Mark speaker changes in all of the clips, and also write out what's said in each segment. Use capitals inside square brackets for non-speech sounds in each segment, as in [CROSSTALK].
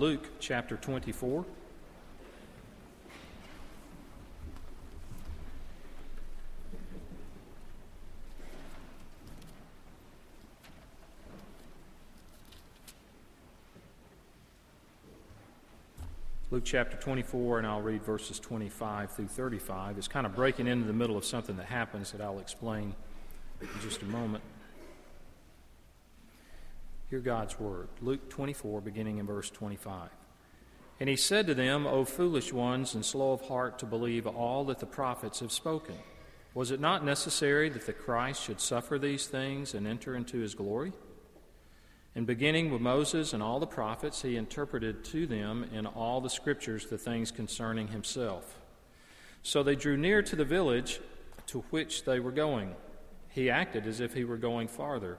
Speaker 1: Luke chapter 24. Luke chapter 24, and I'll read verses 25 through 35. It's kind of breaking into the middle of something that happens that I'll explain in just a moment. Hear God's word. Luke 24, beginning in verse 25. And he said to them, O foolish ones, and slow of heart to believe all that the prophets have spoken. Was it not necessary that the Christ should suffer these things and enter into his glory? And beginning with Moses and all the prophets, he interpreted to them in all the scriptures the things concerning himself. So they drew near to the village to which they were going. He acted as if he were going farther,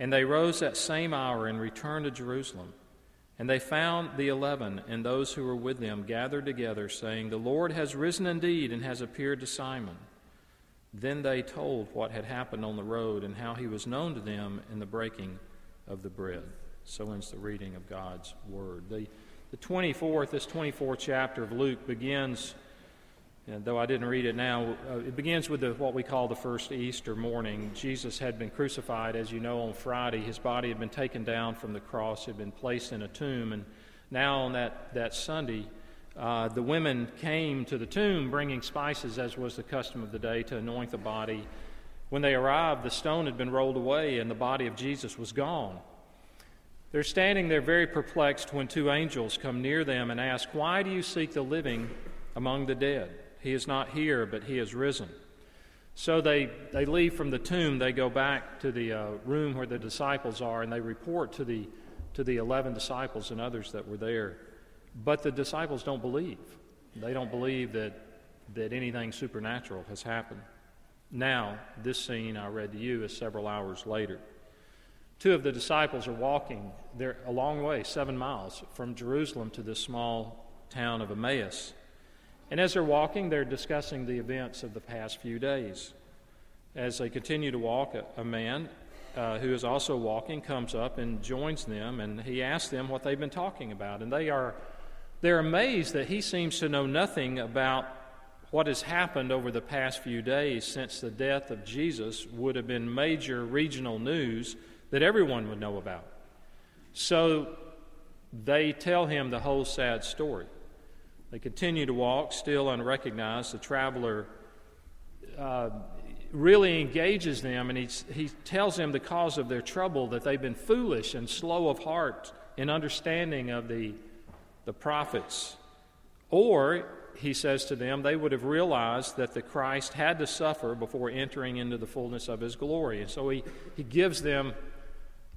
Speaker 1: And they rose that same hour and returned to Jerusalem. And they found the eleven and those who were with them gathered together, saying, The Lord has risen indeed and has appeared to Simon. Then they told what had happened on the road and how he was known to them in the breaking of the bread. So ends the reading of God's Word. The, the 24th, this 24th chapter of Luke begins, and though I didn't read it now, uh, it begins with the, what we call the first Easter morning. Jesus had been crucified, as you know, on Friday. His body had been taken down from the cross, had been placed in a tomb, and now on that, that Sunday, uh, the women came to the tomb bringing spices, as was the custom of the day, to anoint the body when they arrived, the stone had been rolled away and the body of Jesus was gone. They're standing there very perplexed when two angels come near them and ask, Why do you seek the living among the dead? He is not here, but he has risen. So they, they leave from the tomb, they go back to the uh, room where the disciples are, and they report to the, to the 11 disciples and others that were there. But the disciples don't believe. They don't believe that, that anything supernatural has happened. Now, this scene I read to you is several hours later. Two of the disciples are walking there a long way, seven miles, from Jerusalem to this small town of Emmaus. And as they're walking, they're discussing the events of the past few days. As they continue to walk, a, man uh, who is also walking comes up and joins them, and he asks them what they've been talking about. And they are they're amazed that he seems to know nothing about what has happened over the past few days since the death of Jesus would have been major regional news that everyone would know about. So they tell him the whole sad story. They continue to walk, still unrecognized. The traveler uh, really engages them and he, he tells them the cause of their trouble that they've been foolish and slow of heart in understanding of the, the prophets. Or he says to them, they would have realized that the Christ had to suffer before entering into the fullness of his glory. And so he, he gives them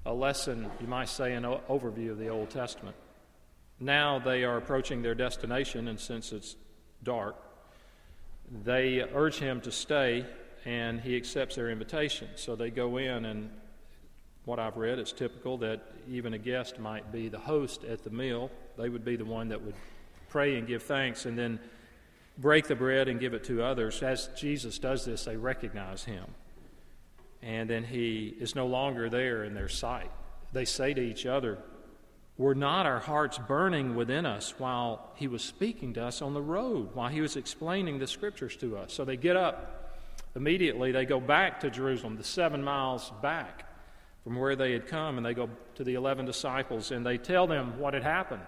Speaker 1: a lesson, you might say, an overview of the Old Testament. Now they are approaching their destination, and since it's dark, they urge him to stay, and he accepts their invitation. So they go in, and what I've read, it's typical that even a guest might be the host at the meal. They would be the one that would pray and give thanks, and then break the bread and give it to others. As Jesus does this, they recognize him. And then he is no longer there in their sight. They say to each other, Were not our hearts burning within us while he was speaking to us on the road, while he was explaining the scriptures to us? So they get up. Immediately, they go back to Jerusalem, the seven miles back from where they had come, and they go to the 11 disciples and they tell them what had happened.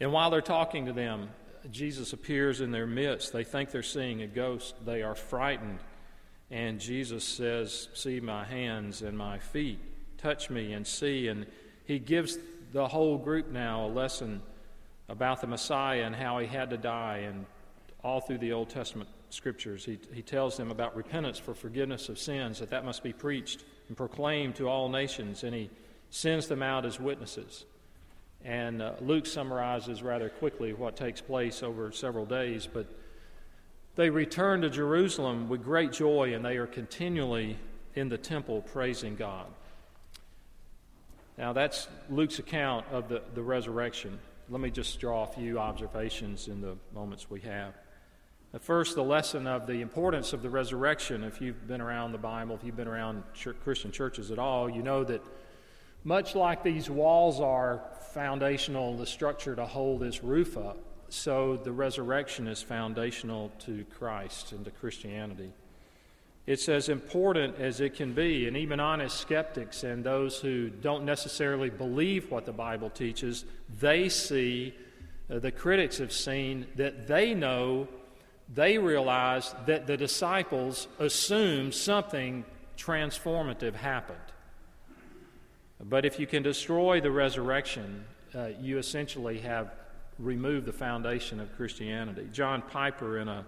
Speaker 1: And while they're talking to them, Jesus appears in their midst. They think they're seeing a ghost. They are frightened. And Jesus says, See my hands and my feet. Touch me and see. And he gives the whole group now a lesson about the Messiah and how he had to die. And all through the Old Testament scriptures, he, he tells them about repentance for forgiveness of sins, that that must be preached and proclaimed to all nations. And he sends them out as witnesses. And uh, Luke summarizes rather quickly what takes place over several days, but they return to Jerusalem with great joy and they are continually in the temple praising God. Now, that's Luke's account of the, the resurrection. Let me just draw a few observations in the moments we have. First, the lesson of the importance of the resurrection. If you've been around the Bible, if you've been around Christian churches at all, you know that much like these walls are foundational, the structure to hold this roof up, so the resurrection is foundational to Christ and to Christianity. It's as important as it can be, and even honest skeptics and those who don't necessarily believe what the Bible teaches, they see, uh, the critics have seen, that they know, they realize that the disciples assumed something transformative happened. But if you can destroy the resurrection, uh, you essentially have removed the foundation of Christianity. John Piper, in a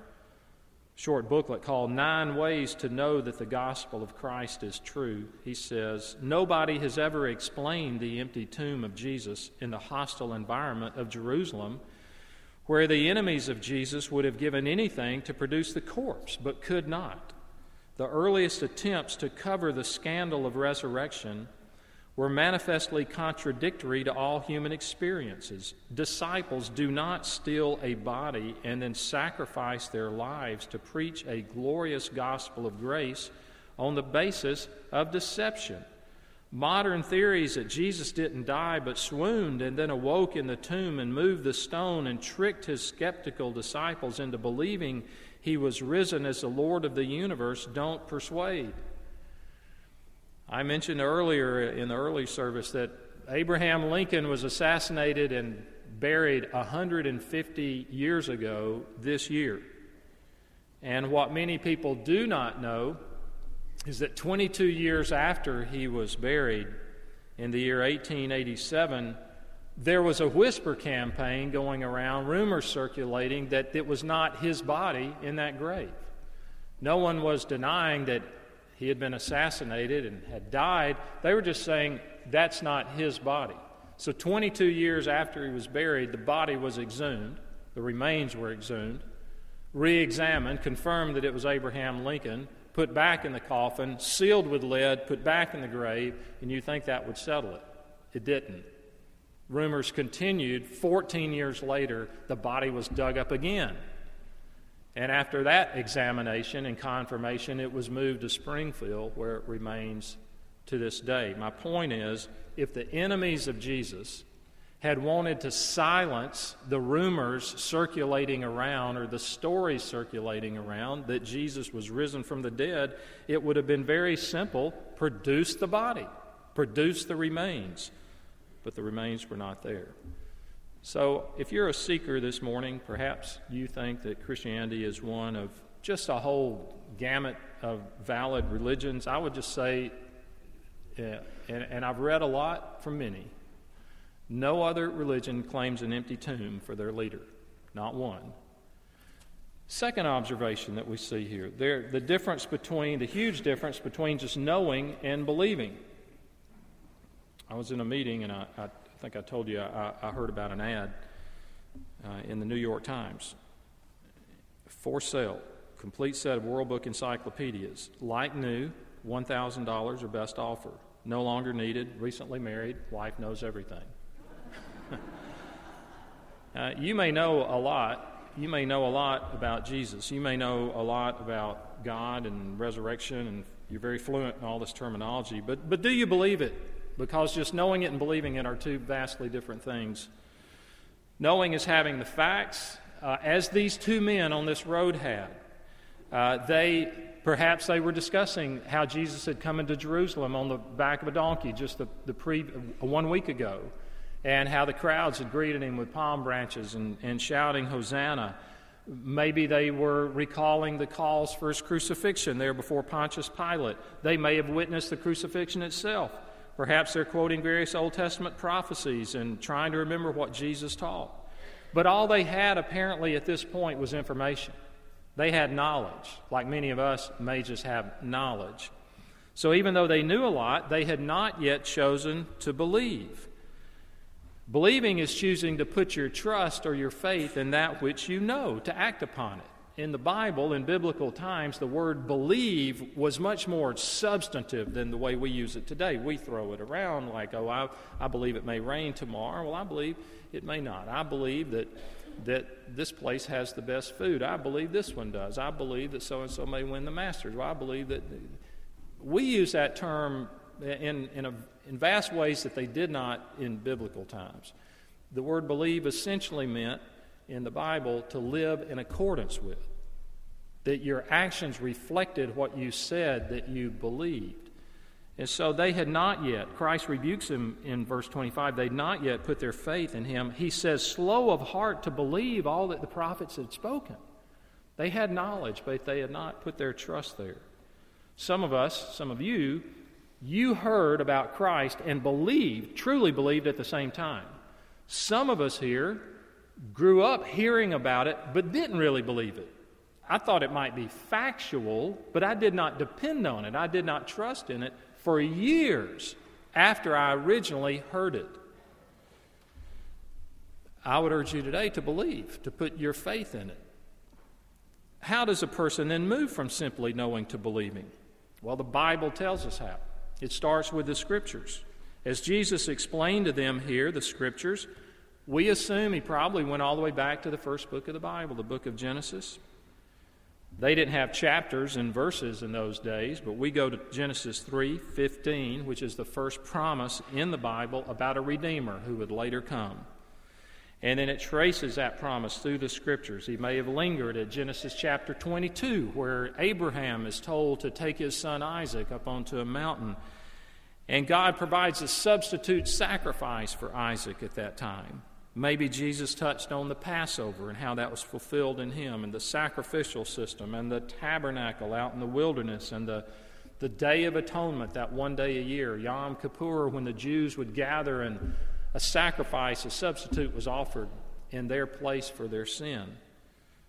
Speaker 1: short booklet called Nine Ways to Know That the Gospel of Christ is True, he says, Nobody has ever explained the empty tomb of Jesus in the hostile environment of Jerusalem, where the enemies of Jesus would have given anything to produce the corpse, but could not. The earliest attempts to cover the scandal of resurrection were manifestly contradictory to all human experiences. Disciples do not steal a body and then sacrifice their lives to preach a glorious gospel of grace on the basis of deception. Modern theories that Jesus didn't die but swooned and then awoke in the tomb and moved the stone and tricked his skeptical disciples into believing he was risen as the Lord of the universe don't persuade. I mentioned earlier in the early service that Abraham Lincoln was assassinated and buried 150 years ago this year. And what many people do not know is that 22 years after he was buried, in the year 1887, there was a whisper campaign going around, rumors circulating that it was not his body in that grave. No one was denying that he had been assassinated and had died. They were just saying that's not his body. So 22 years after he was buried, the body was exhumed, the remains were exhumed, re examined, confirmed that it was Abraham Lincoln, put back in the coffin, sealed with lead, put back in the grave, and you think that would settle it. It didn't. Rumors continued. 14 years later, the body was dug up again. And after that examination and confirmation, it was moved to Springfield, where it remains to this day. My point is if the enemies of Jesus had wanted to silence the rumors circulating around or the stories circulating around that Jesus was risen from the dead, it would have been very simple produce the body, produce the remains. But the remains were not there. So, if you're a seeker this morning, perhaps you think that Christianity is one of just a whole gamut of valid religions. I would just say, uh, and, and I've read a lot from many, no other religion claims an empty tomb for their leader, not one. Second observation that we see here there, the difference between, the huge difference between just knowing and believing. I was in a meeting and I I think I told you I, I heard about an ad uh, in the New York Times. For sale, complete set of World Book encyclopedias, like new, $1,000 or best offer. No longer needed, recently married, wife knows everything. [LAUGHS] uh, you may know a lot. You may know a lot about Jesus. You may know a lot about God and resurrection, and you're very fluent in all this terminology. But, but do you believe it? Because just knowing it and believing it are two vastly different things. Knowing is having the facts, uh, as these two men on this road had. Uh, they perhaps they were discussing how Jesus had come into Jerusalem on the back of a donkey just the, the pre, one week ago, and how the crowds had greeted him with palm branches and, and shouting Hosanna. Maybe they were recalling the calls for his crucifixion there before Pontius Pilate. They may have witnessed the crucifixion itself. Perhaps they're quoting various Old Testament prophecies and trying to remember what Jesus taught. But all they had apparently at this point was information. They had knowledge, like many of us may just have knowledge. So even though they knew a lot, they had not yet chosen to believe. Believing is choosing to put your trust or your faith in that which you know, to act upon it. In the Bible, in biblical times, the word believe was much more substantive than the way we use it today. We throw it around like, oh, I, I believe it may rain tomorrow. Well, I believe it may not. I believe that, that this place has the best food. I believe this one does. I believe that so and so may win the Masters. Well, I believe that. We use that term in, in, a, in vast ways that they did not in biblical times. The word believe essentially meant in the Bible to live in accordance with, that your actions reflected what you said that you believed. And so they had not yet, Christ rebukes them in verse 25, they'd not yet put their faith in him. He says, slow of heart to believe all that the prophets had spoken. They had knowledge, but they had not put their trust there. Some of us, some of you, you heard about Christ and believed, truly believed at the same time. Some of us here grew up hearing about it, but didn't really believe it. I thought it might be factual, but I did not depend on it. I did not trust in it for years after I originally heard it. I would urge you today to believe, to put your faith in it. How does a person then move from simply knowing to believing? Well, the Bible tells us how. It starts with the Scriptures. As Jesus explained to them here, the Scriptures, we assume he probably went all the way back to the first book of the Bible, the book of Genesis. They didn't have chapters and verses in those days, but we go to Genesis 3:15, which is the first promise in the Bible about a redeemer who would later come. And then it traces that promise through the scriptures. He may have lingered at Genesis chapter 22, where Abraham is told to take his son Isaac up onto a mountain. And God provides a substitute sacrifice for Isaac at that time. Maybe Jesus touched on the Passover and how that was fulfilled in him, and the sacrificial system, and the tabernacle out in the wilderness, and the, the Day of Atonement, that one day a year, Yom Kippur, when the Jews would gather and a sacrifice, a substitute was offered in their place for their sin.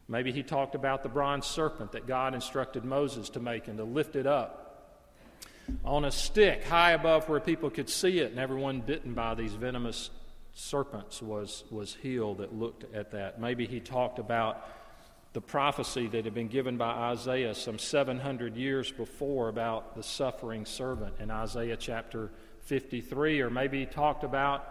Speaker 1: Maybe he talked about the bronze serpent that God instructed Moses to make and to lift it up on a stick high above where people could see it, and everyone bitten by these venomous serpents was, was healed that looked at that. Maybe he talked about the prophecy that had been given by Isaiah some 700 years before about the suffering servant in Isaiah chapter 53, or maybe he talked about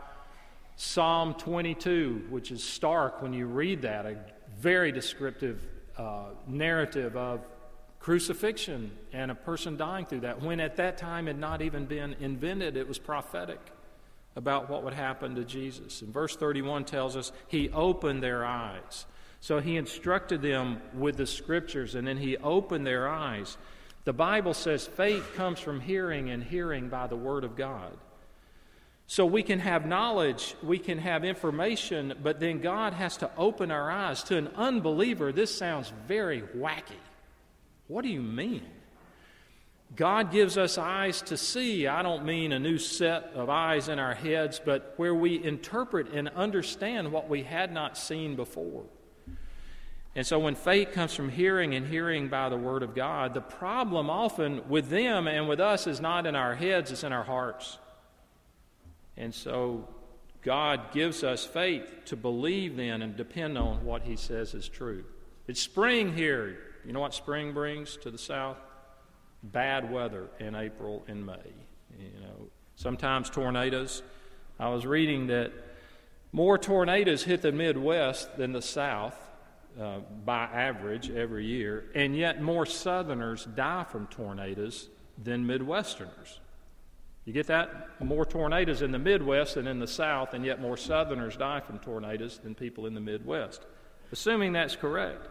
Speaker 1: Psalm 22, which is stark when you read that, a very descriptive uh, narrative of crucifixion and a person dying through that, when at that time had not even been invented, it was prophetic about what would happen to Jesus. And verse 31 tells us he opened their eyes. So he instructed them with the scriptures and then he opened their eyes. The Bible says faith comes from hearing and hearing by the word of God. So we can have knowledge, we can have information, but then God has to open our eyes. To an unbeliever, this sounds very wacky. What do you mean? God gives us eyes to see. I don't mean a new set of eyes in our heads, but where we interpret and understand what we had not seen before. And so when faith comes from hearing and hearing by the Word of God, the problem often with them and with us is not in our heads, it's in our hearts. And so God gives us faith to believe then and depend on what He says is true. It's spring here. You know what spring brings to the south? Bad weather in April and May. You know, sometimes tornadoes. I was reading that more tornadoes hit the Midwest than the South uh, by average every year, and yet more Southerners die from tornadoes than Midwesterners. You get that? More tornadoes in the Midwest than in the South, and yet more Southerners die from tornadoes than people in the Midwest. Assuming that's correct.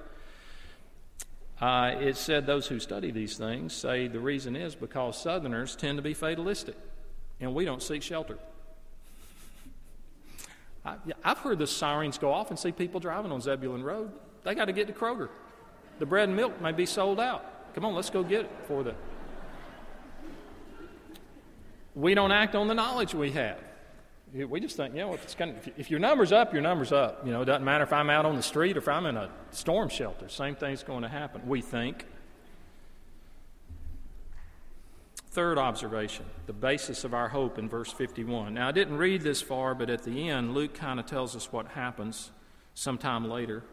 Speaker 1: Uh, it said those who study these things say the reason is because Southerners tend to be fatalistic, and we don't seek shelter. I, have heard the sirens go off and see people driving on Zebulon Road. They got to get to Kroger. The bread and milk may be sold out. Come on, let's go get it for the we don't act on the knowledge we have. We just think, you know, if, kind of, if your number's up, your number's up. You know, it doesn't matter if I'm out on the street or if I'm in a storm shelter. Same thing's going to happen, we think. third observation, the basis of our hope in verse 51. Now, I didn't read this far, but at the end, Luke kind of tells us what happens sometime later. It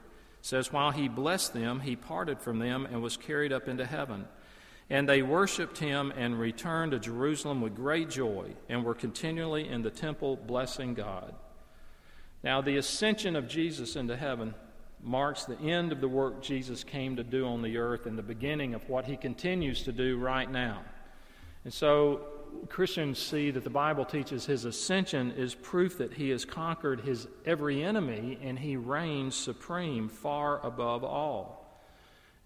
Speaker 1: says, While he blessed them, he parted from them and was carried up into heaven. And they worshiped him and returned to Jerusalem with great joy and were continually in the temple blessing God. Now, the ascension of Jesus into heaven marks the end of the work Jesus came to do on the earth and the beginning of what he continues to do right now. And so Christians see that the Bible teaches his ascension is proof that he has conquered his every enemy and he reigns supreme far above all.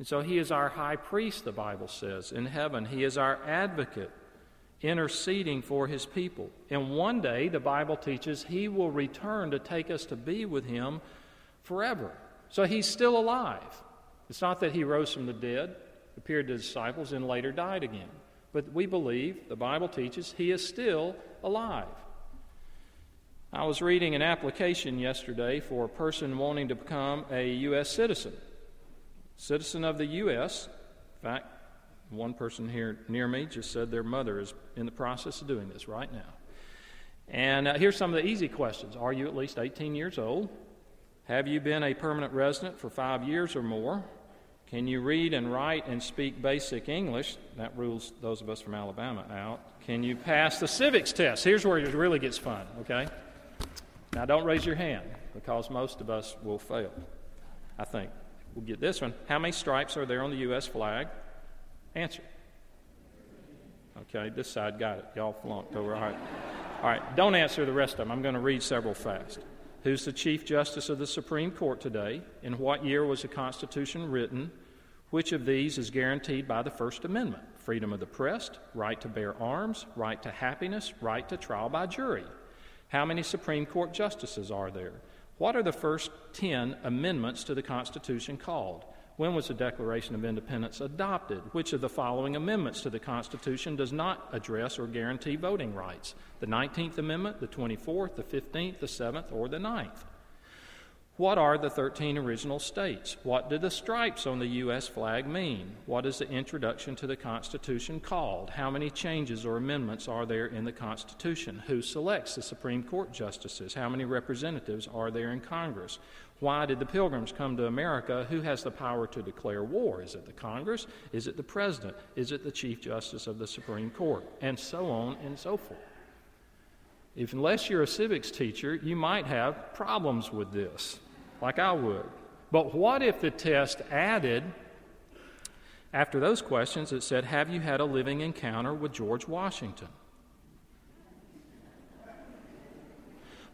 Speaker 1: And so he is our high priest, the Bible says, in heaven. He is our advocate, interceding for his people. And one day, the Bible teaches, he will return to take us to be with him forever. So he's still alive. It's not that he rose from the dead, appeared to disciples, and later died again. But we believe, the Bible teaches, he is still alive. I was reading an application yesterday for a person wanting to become a U.S. citizen. Citizen of the U.S. In fact, one person here near me just said their mother is in the process of doing this right now. And uh, here's some of the easy questions Are you at least 18 years old? Have you been a permanent resident for five years or more? Can you read and write and speak basic English? That rules those of us from Alabama out. Can you pass the civics test? Here's where it really gets fun, okay? Now, don't raise your hand because most of us will fail, I think. We'll get this one. How many stripes are there on the U.S. flag? Answer. Okay, this side got it. Y'all flunked over. All right. All right, don't answer the rest of them. I'm going to read several fast. Who's the Chief Justice of the Supreme Court today? In what year was the Constitution written? Which of these is guaranteed by the First Amendment? Freedom of the press, right to bear arms, right to happiness, right to trial by jury. How many Supreme Court justices are there? What are the first 10 amendments to the Constitution called? When was the Declaration of Independence adopted? Which of the following amendments to the Constitution does not address or guarantee voting rights? The 19th Amendment, the 24th, the 15th, the 7th, or the 9th? What are the 13 original states? What do the stripes on the U.S. flag mean? What is the introduction to the Constitution called? How many changes or amendments are there in the Constitution? Who selects the Supreme Court justices? How many representatives are there in Congress? Why did the pilgrims come to America? Who has the power to declare war? Is it the Congress? Is it the President? Is it the Chief Justice of the Supreme Court? And so on and so forth. If, unless you're a civics teacher, you might have problems with this like I would. But what if the test added, after those questions, it said, Have you had a living encounter with George Washington?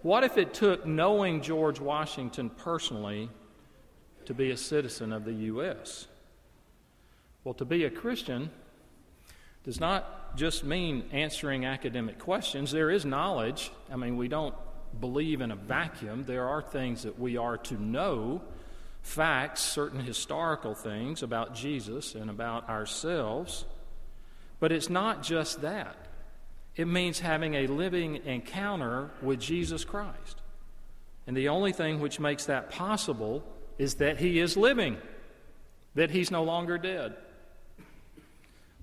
Speaker 1: What if it took knowing George Washington personally to be a citizen of the U.S.? Well, to be a Christian does not just mean answering academic questions. There is knowledge. I mean, we don't believe in a vacuum. There are things that we are to know, facts, certain historical things about Jesus and about ourselves. But it's not just that, it means having a living encounter with Jesus Christ. And the only thing which makes that possible is that he is living, that he's no longer dead.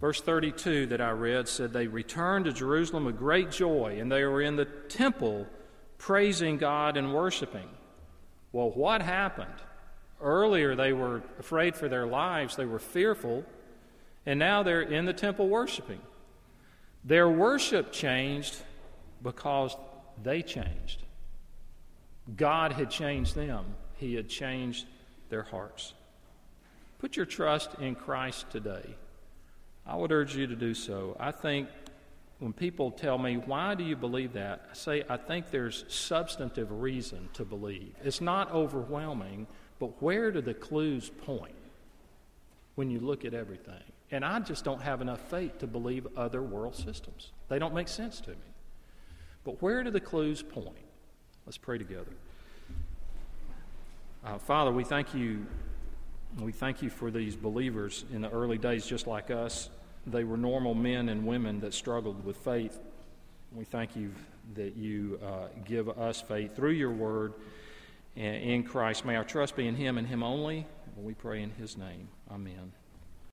Speaker 1: Verse 32 that I read said, They returned to Jerusalem with great joy, and they were in the temple praising God and worshiping. Well, what happened? Earlier, they were afraid for their lives, they were fearful, and now they're in the temple worshiping. Their worship changed because they changed. God had changed them, He had changed their hearts. Put your trust in Christ today. I would urge you to do so. I think when people tell me, why do you believe that? I say, I think there's substantive reason to believe. It's not overwhelming, but where do the clues point when you look at everything? And I just don't have enough faith to believe other world systems. They don't make sense to me. But where do the clues point? Let's pray together. Uh, Father, we thank you. We thank you for these believers in the early days, just like us. They were normal men and women that struggled with faith. We thank you that you uh, give us faith through your word in Christ. May our trust be in Him and Him only. We pray in His name. Amen.